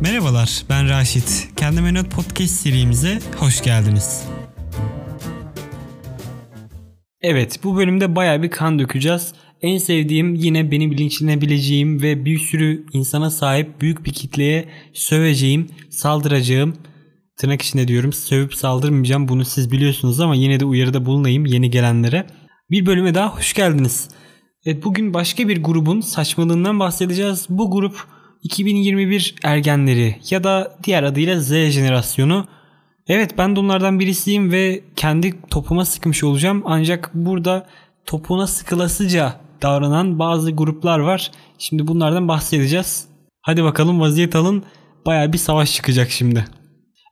Merhabalar, ben Raşit. Kendime Not Podcast serimize hoş geldiniz. Evet, bu bölümde baya bir kan dökeceğiz. En sevdiğim yine beni bilinçlenebileceğim ve bir sürü insana sahip büyük bir kitleye söveceğim, saldıracağım. Tırnak içinde diyorum sövüp saldırmayacağım bunu siz biliyorsunuz ama yine de uyarıda bulunayım yeni gelenlere. Bir bölüme daha hoş geldiniz. Evet bugün başka bir grubun saçmalığından bahsedeceğiz. Bu grup 2021 ergenleri ya da diğer adıyla Z jenerasyonu. Evet ben de onlardan birisiyim ve kendi topuma sıkmış olacağım. Ancak burada topuna sıkılasıca davranan bazı gruplar var. Şimdi bunlardan bahsedeceğiz. Hadi bakalım vaziyet alın. Baya bir savaş çıkacak şimdi.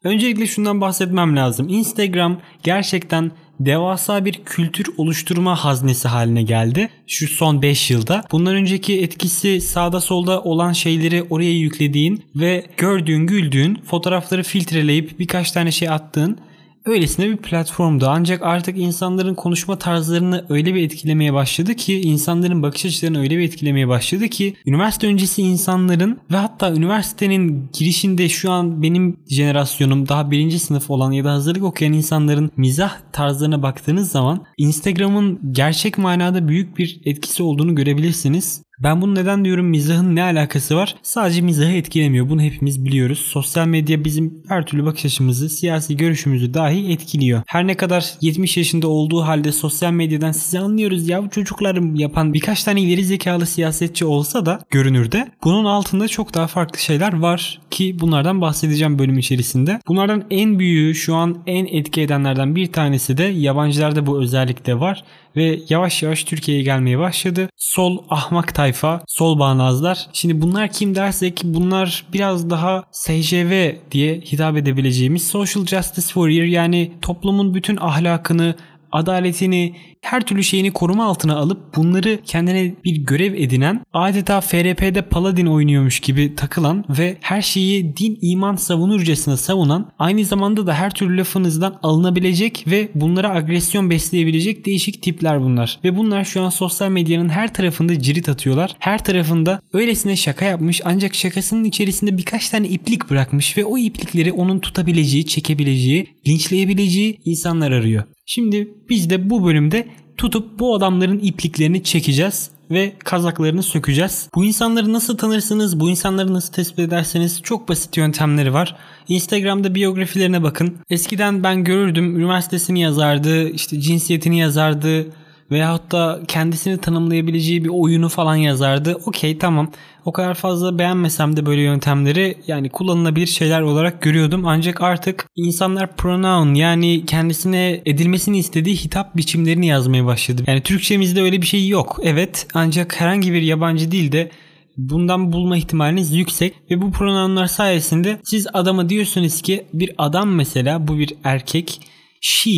Öncelikle şundan bahsetmem lazım. Instagram gerçekten devasa bir kültür oluşturma haznesi haline geldi şu son 5 yılda. Bundan önceki etkisi sağda solda olan şeyleri oraya yüklediğin ve gördüğün, güldüğün, fotoğrafları filtreleyip birkaç tane şey attığın öylesine bir platformdu. Ancak artık insanların konuşma tarzlarını öyle bir etkilemeye başladı ki insanların bakış açılarını öyle bir etkilemeye başladı ki üniversite öncesi insanların ve hatta üniversitenin girişinde şu an benim jenerasyonum daha birinci sınıf olan ya da hazırlık okuyan insanların mizah tarzlarına baktığınız zaman Instagram'ın gerçek manada büyük bir etkisi olduğunu görebilirsiniz. Ben bunu neden diyorum mizahın ne alakası var? Sadece mizahı etkilemiyor. Bunu hepimiz biliyoruz. Sosyal medya bizim her türlü bakış açımızı, siyasi görüşümüzü dahi etkiliyor. Her ne kadar 70 yaşında olduğu halde sosyal medyadan sizi anlıyoruz ya çocuklarım yapan birkaç tane ileri zekalı siyasetçi olsa da görünürde bunun altında çok daha farklı şeyler var ki bunlardan bahsedeceğim bölüm içerisinde. Bunlardan en büyüğü şu an en etki edenlerden bir tanesi de yabancılarda bu özellikle var ve yavaş yavaş Türkiye'ye gelmeye başladı. Sol ahmak tayfa, sol bağnazlar. Şimdi bunlar kim dersek bunlar biraz daha SJV diye hitap edebileceğimiz Social Justice Warrior yani toplumun bütün ahlakını, adaletini, her türlü şeyini koruma altına alıp bunları kendine bir görev edinen, adeta FRP'de Paladin oynuyormuş gibi takılan ve her şeyi din iman savunurcasına savunan, aynı zamanda da her türlü lafınızdan alınabilecek ve bunlara agresyon besleyebilecek değişik tipler bunlar. Ve bunlar şu an sosyal medyanın her tarafında cirit atıyorlar. Her tarafında öylesine şaka yapmış ancak şakasının içerisinde birkaç tane iplik bırakmış ve o iplikleri onun tutabileceği, çekebileceği, linçleyebileceği insanlar arıyor. Şimdi biz de bu bölümde tutup bu adamların ipliklerini çekeceğiz ve kazaklarını sökeceğiz. Bu insanları nasıl tanırsınız, bu insanları nasıl tespit ederseniz çok basit yöntemleri var. Instagram'da biyografilerine bakın. Eskiden ben görürdüm üniversitesini yazardı, işte cinsiyetini yazardı, veyahut da kendisini tanımlayabileceği bir oyunu falan yazardı. Okey tamam. O kadar fazla beğenmesem de böyle yöntemleri yani kullanılabilir şeyler olarak görüyordum. Ancak artık insanlar pronoun yani kendisine edilmesini istediği hitap biçimlerini yazmaya başladı. Yani Türkçemizde öyle bir şey yok. Evet ancak herhangi bir yabancı dilde bundan bulma ihtimaliniz yüksek ve bu pronounlar sayesinde siz adama diyorsunuz ki bir adam mesela bu bir erkek she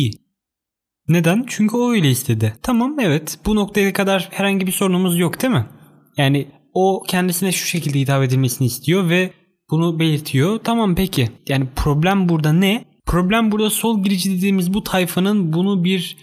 neden? Çünkü o öyle istedi. Tamam evet bu noktaya kadar herhangi bir sorunumuz yok değil mi? Yani o kendisine şu şekilde hitap edilmesini istiyor ve bunu belirtiyor. Tamam peki. Yani problem burada ne? Problem burada sol girici dediğimiz bu tayfanın bunu bir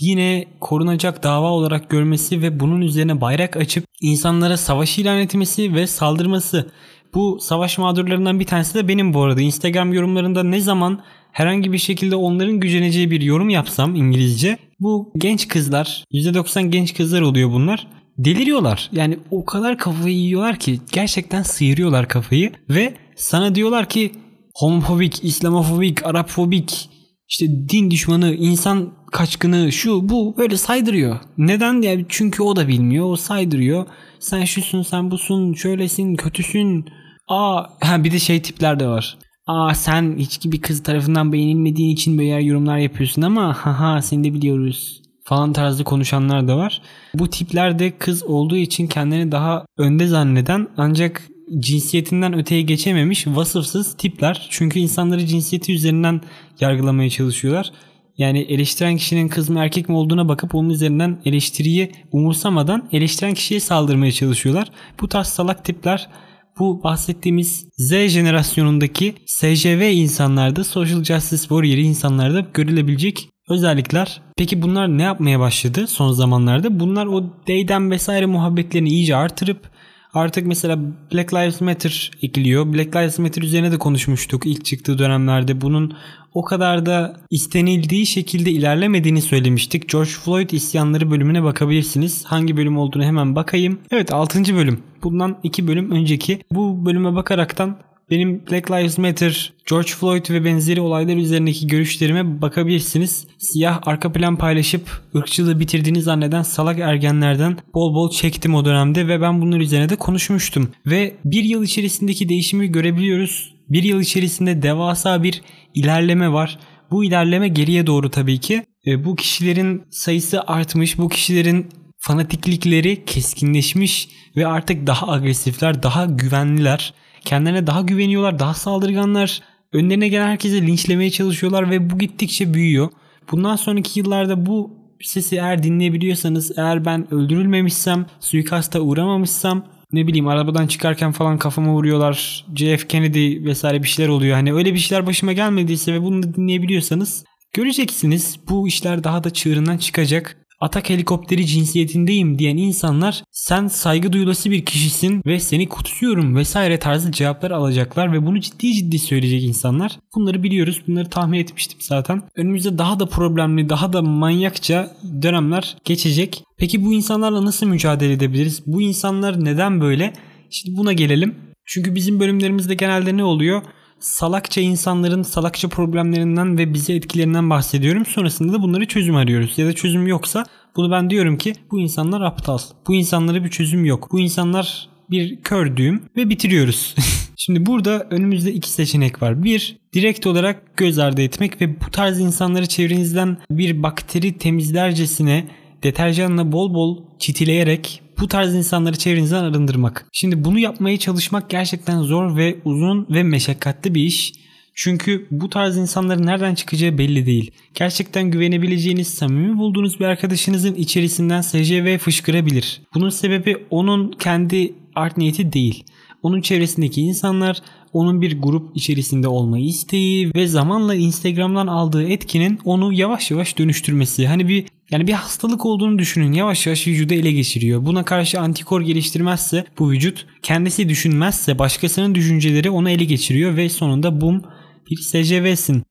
yine korunacak dava olarak görmesi ve bunun üzerine bayrak açıp insanlara savaş ilan etmesi ve saldırması. Bu savaş mağdurlarından bir tanesi de benim bu arada. Instagram yorumlarında ne zaman herhangi bir şekilde onların güceneceği bir yorum yapsam İngilizce bu genç kızlar %90 genç kızlar oluyor bunlar deliriyorlar. Yani o kadar kafayı yiyorlar ki gerçekten sıyırıyorlar kafayı ve sana diyorlar ki homofobik, İslamofobik, Arapfobik, işte din düşmanı, insan kaçkını, şu bu böyle saydırıyor. Neden? Yani çünkü o da bilmiyor. O saydırıyor. Sen şusun, sen busun, şöylesin, kötüsün. Aa, ha bir de şey tipler de var. Aa sen hiç bir kız tarafından beğenilmediğin için böyle yorumlar yapıyorsun ama haha seni de biliyoruz falan tarzı konuşanlar da var. Bu tipler de kız olduğu için kendini daha önde zanneden ancak cinsiyetinden öteye geçememiş vasıfsız tipler. Çünkü insanları cinsiyeti üzerinden yargılamaya çalışıyorlar. Yani eleştiren kişinin kız mı erkek mi olduğuna bakıp onun üzerinden eleştiriyi umursamadan eleştiren kişiye saldırmaya çalışıyorlar. Bu tarz salak tipler bu bahsettiğimiz Z jenerasyonundaki SJV insanlarda Social Justice Warrior insanlarda görülebilecek özellikler. Peki bunlar ne yapmaya başladı son zamanlarda? Bunlar o Day'den vesaire muhabbetlerini iyice artırıp Artık mesela Black Lives Matter ekliyor. Black Lives Matter üzerine de konuşmuştuk ilk çıktığı dönemlerde. Bunun o kadar da istenildiği şekilde ilerlemediğini söylemiştik. George Floyd isyanları bölümüne bakabilirsiniz. Hangi bölüm olduğunu hemen bakayım. Evet 6. bölüm. Bundan 2 bölüm önceki. Bu bölüme bakaraktan benim Black Lives Matter, George Floyd ve benzeri olaylar üzerindeki görüşlerime bakabilirsiniz. Siyah arka plan paylaşıp ırkçılığı bitirdiğini zanneden salak ergenlerden bol bol çektim o dönemde ve ben bunun üzerine de konuşmuştum. Ve bir yıl içerisindeki değişimi görebiliyoruz. Bir yıl içerisinde devasa bir ilerleme var. Bu ilerleme geriye doğru tabii ki. E, bu kişilerin sayısı artmış. Bu kişilerin fanatiklikleri keskinleşmiş ve artık daha agresifler, daha güvenliler. Kendilerine daha güveniyorlar, daha saldırganlar. Önlerine gelen herkese linçlemeye çalışıyorlar ve bu gittikçe büyüyor. Bundan sonraki yıllarda bu sesi eğer dinleyebiliyorsanız, eğer ben öldürülmemişsem, suikasta uğramamışsam, ne bileyim arabadan çıkarken falan kafama vuruyorlar. JF Kennedy vesaire bir şeyler oluyor. Hani öyle bir şeyler başıma gelmediyse ve bunu dinleyebiliyorsanız göreceksiniz bu işler daha da çığırından çıkacak atak helikopteri cinsiyetindeyim diyen insanlar sen saygı duyulası bir kişisin ve seni kutsuyorum vesaire tarzı cevaplar alacaklar ve bunu ciddi ciddi söyleyecek insanlar. Bunları biliyoruz. Bunları tahmin etmiştim zaten. Önümüzde daha da problemli, daha da manyakça dönemler geçecek. Peki bu insanlarla nasıl mücadele edebiliriz? Bu insanlar neden böyle? Şimdi buna gelelim. Çünkü bizim bölümlerimizde genelde ne oluyor? Salakça insanların salakça problemlerinden ve bizi etkilerinden bahsediyorum. Sonrasında da bunları çözüm arıyoruz. Ya da çözüm yoksa bunu ben diyorum ki bu insanlar aptal. Bu insanlara bir çözüm yok. Bu insanlar bir kör düğüm ve bitiriyoruz. Şimdi burada önümüzde iki seçenek var. Bir, direkt olarak göz ardı etmek ve bu tarz insanları çevrenizden bir bakteri temizlercesine deterjanla bol bol çitileyerek bu tarz insanları çevrenizden arındırmak. Şimdi bunu yapmaya çalışmak gerçekten zor ve uzun ve meşakkatli bir iş. Çünkü bu tarz insanların nereden çıkacağı belli değil. Gerçekten güvenebileceğiniz, samimi bulduğunuz bir arkadaşınızın içerisinden SCV fışkırabilir. Bunun sebebi onun kendi art niyeti değil. Onun çevresindeki insanlar onun bir grup içerisinde olmayı isteği ve zamanla Instagram'dan aldığı etkinin onu yavaş yavaş dönüştürmesi. Hani bir yani bir hastalık olduğunu düşünün. Yavaş yavaş vücudu ele geçiriyor. Buna karşı antikor geliştirmezse bu vücut kendisi düşünmezse başkasının düşünceleri onu ele geçiriyor ve sonunda bum bir SCV'sin.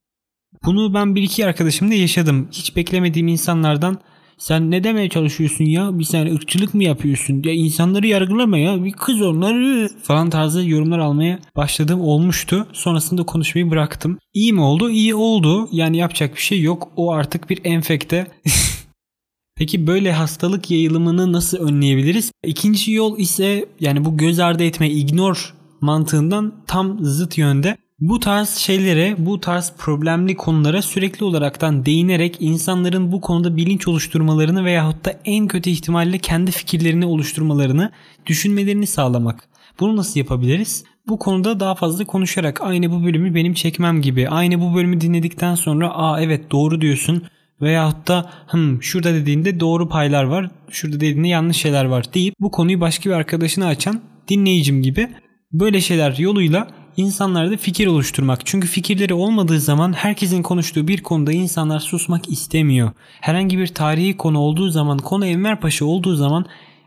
Bunu ben bir iki arkadaşımda yaşadım. Hiç beklemediğim insanlardan sen ne demeye çalışıyorsun ya? Bir sen ırkçılık mı yapıyorsun? Ya insanları yargılama ya. Bir kız onları falan tarzı yorumlar almaya başladığım olmuştu. Sonrasında konuşmayı bıraktım. İyi mi oldu? İyi oldu. Yani yapacak bir şey yok. O artık bir enfekte. Peki böyle hastalık yayılımını nasıl önleyebiliriz? İkinci yol ise yani bu göz ardı etme, ignore mantığından tam zıt yönde. Bu tarz şeylere, bu tarz problemli konulara sürekli olaraktan değinerek insanların bu konuda bilinç oluşturmalarını veyahut da en kötü ihtimalle kendi fikirlerini oluşturmalarını, düşünmelerini sağlamak. Bunu nasıl yapabiliriz? Bu konuda daha fazla konuşarak aynı bu bölümü benim çekmem gibi. Aynı bu bölümü dinledikten sonra aa evet doğru diyorsun veyahut da hım şurada dediğinde doğru paylar var, şurada dediğinde yanlış şeyler var deyip bu konuyu başka bir arkadaşına açan dinleyicim gibi böyle şeyler yoluyla insanlarda fikir oluşturmak. Çünkü fikirleri olmadığı zaman herkesin konuştuğu bir konuda insanlar susmak istemiyor. Herhangi bir tarihi konu olduğu zaman, konu Enver Paşa olduğu zaman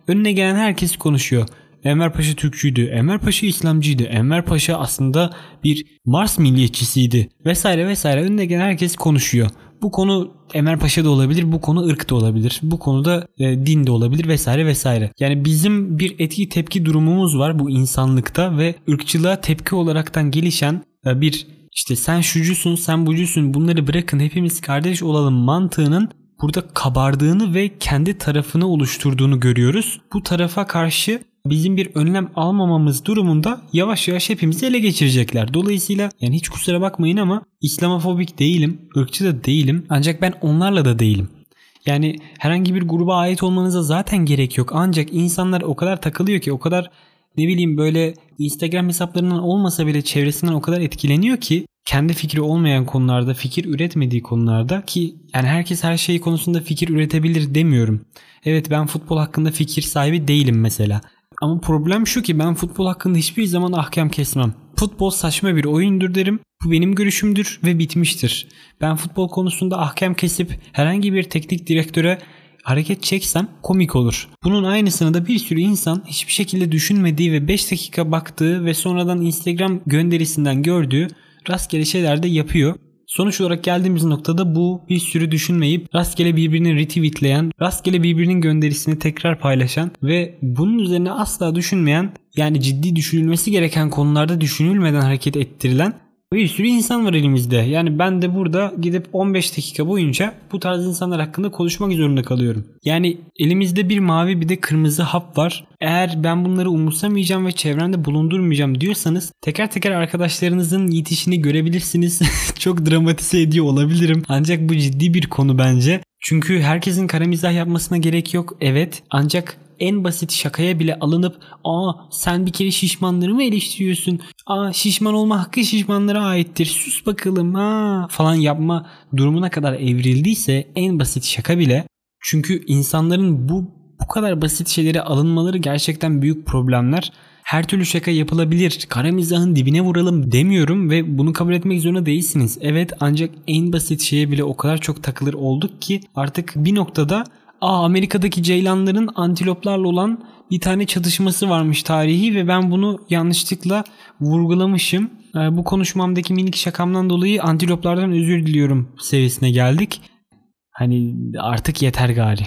önüne gelen herkes konuşuyor. Enver Paşa Türkçüydü, Enver Paşa İslamcıydı, Enver Paşa aslında bir Mars milliyetçisiydi vesaire vesaire önüne gelen herkes konuşuyor. Bu konu Enver Paşa da olabilir, bu konu ırk da olabilir, bu konuda e, din de olabilir vesaire vesaire. Yani bizim bir etki tepki durumumuz var bu insanlıkta ve ırkçılığa tepki olaraktan gelişen e, bir işte sen şucusun, sen bucusun bunları bırakın hepimiz kardeş olalım mantığının burada kabardığını ve kendi tarafını oluşturduğunu görüyoruz. Bu tarafa karşı bizim bir önlem almamamız durumunda yavaş yavaş hepimizi ele geçirecekler. Dolayısıyla yani hiç kusura bakmayın ama İslamofobik değilim, ırkçı da değilim ancak ben onlarla da değilim. Yani herhangi bir gruba ait olmanıza zaten gerek yok. Ancak insanlar o kadar takılıyor ki o kadar ne bileyim böyle Instagram hesaplarından olmasa bile çevresinden o kadar etkileniyor ki kendi fikri olmayan konularda, fikir üretmediği konularda ki yani herkes her şey konusunda fikir üretebilir demiyorum. Evet ben futbol hakkında fikir sahibi değilim mesela. Ama problem şu ki ben futbol hakkında hiçbir zaman ahkam kesmem. Futbol saçma bir oyundur derim. Bu benim görüşümdür ve bitmiştir. Ben futbol konusunda ahkam kesip herhangi bir teknik direktöre hareket çeksem komik olur. Bunun aynısını da bir sürü insan hiçbir şekilde düşünmediği ve 5 dakika baktığı ve sonradan Instagram gönderisinden gördüğü rastgele şeyler de yapıyor. Sonuç olarak geldiğimiz noktada bu bir sürü düşünmeyip rastgele birbirini retweetleyen, rastgele birbirinin gönderisini tekrar paylaşan ve bunun üzerine asla düşünmeyen yani ciddi düşünülmesi gereken konularda düşünülmeden hareket ettirilen bir sürü insan var elimizde. Yani ben de burada gidip 15 dakika boyunca bu tarz insanlar hakkında konuşmak zorunda kalıyorum. Yani elimizde bir mavi bir de kırmızı hap var. Eğer ben bunları umursamayacağım ve çevremde bulundurmayacağım diyorsanız teker teker arkadaşlarınızın yitişini görebilirsiniz. Çok dramatize ediyor olabilirim. Ancak bu ciddi bir konu bence. Çünkü herkesin kara mizah yapmasına gerek yok. Evet. Ancak en basit şakaya bile alınıp aa sen bir kere şişmanları mı eleştiriyorsun? Aa şişman olma hakkı şişmanlara aittir. Sus bakalım ha falan yapma durumuna kadar evrildiyse en basit şaka bile çünkü insanların bu bu kadar basit şeylere alınmaları gerçekten büyük problemler. Her türlü şaka yapılabilir. Kara mizahın dibine vuralım demiyorum ve bunu kabul etmek zorunda değilsiniz. Evet ancak en basit şeye bile o kadar çok takılır olduk ki artık bir noktada Aa Amerika'daki ceylanların antiloplarla olan bir tane çatışması varmış tarihi ve ben bunu yanlışlıkla vurgulamışım. Ee, bu konuşmamdaki minik şakamdan dolayı antiloplardan özür diliyorum seviyesine geldik. Hani artık yeter gari.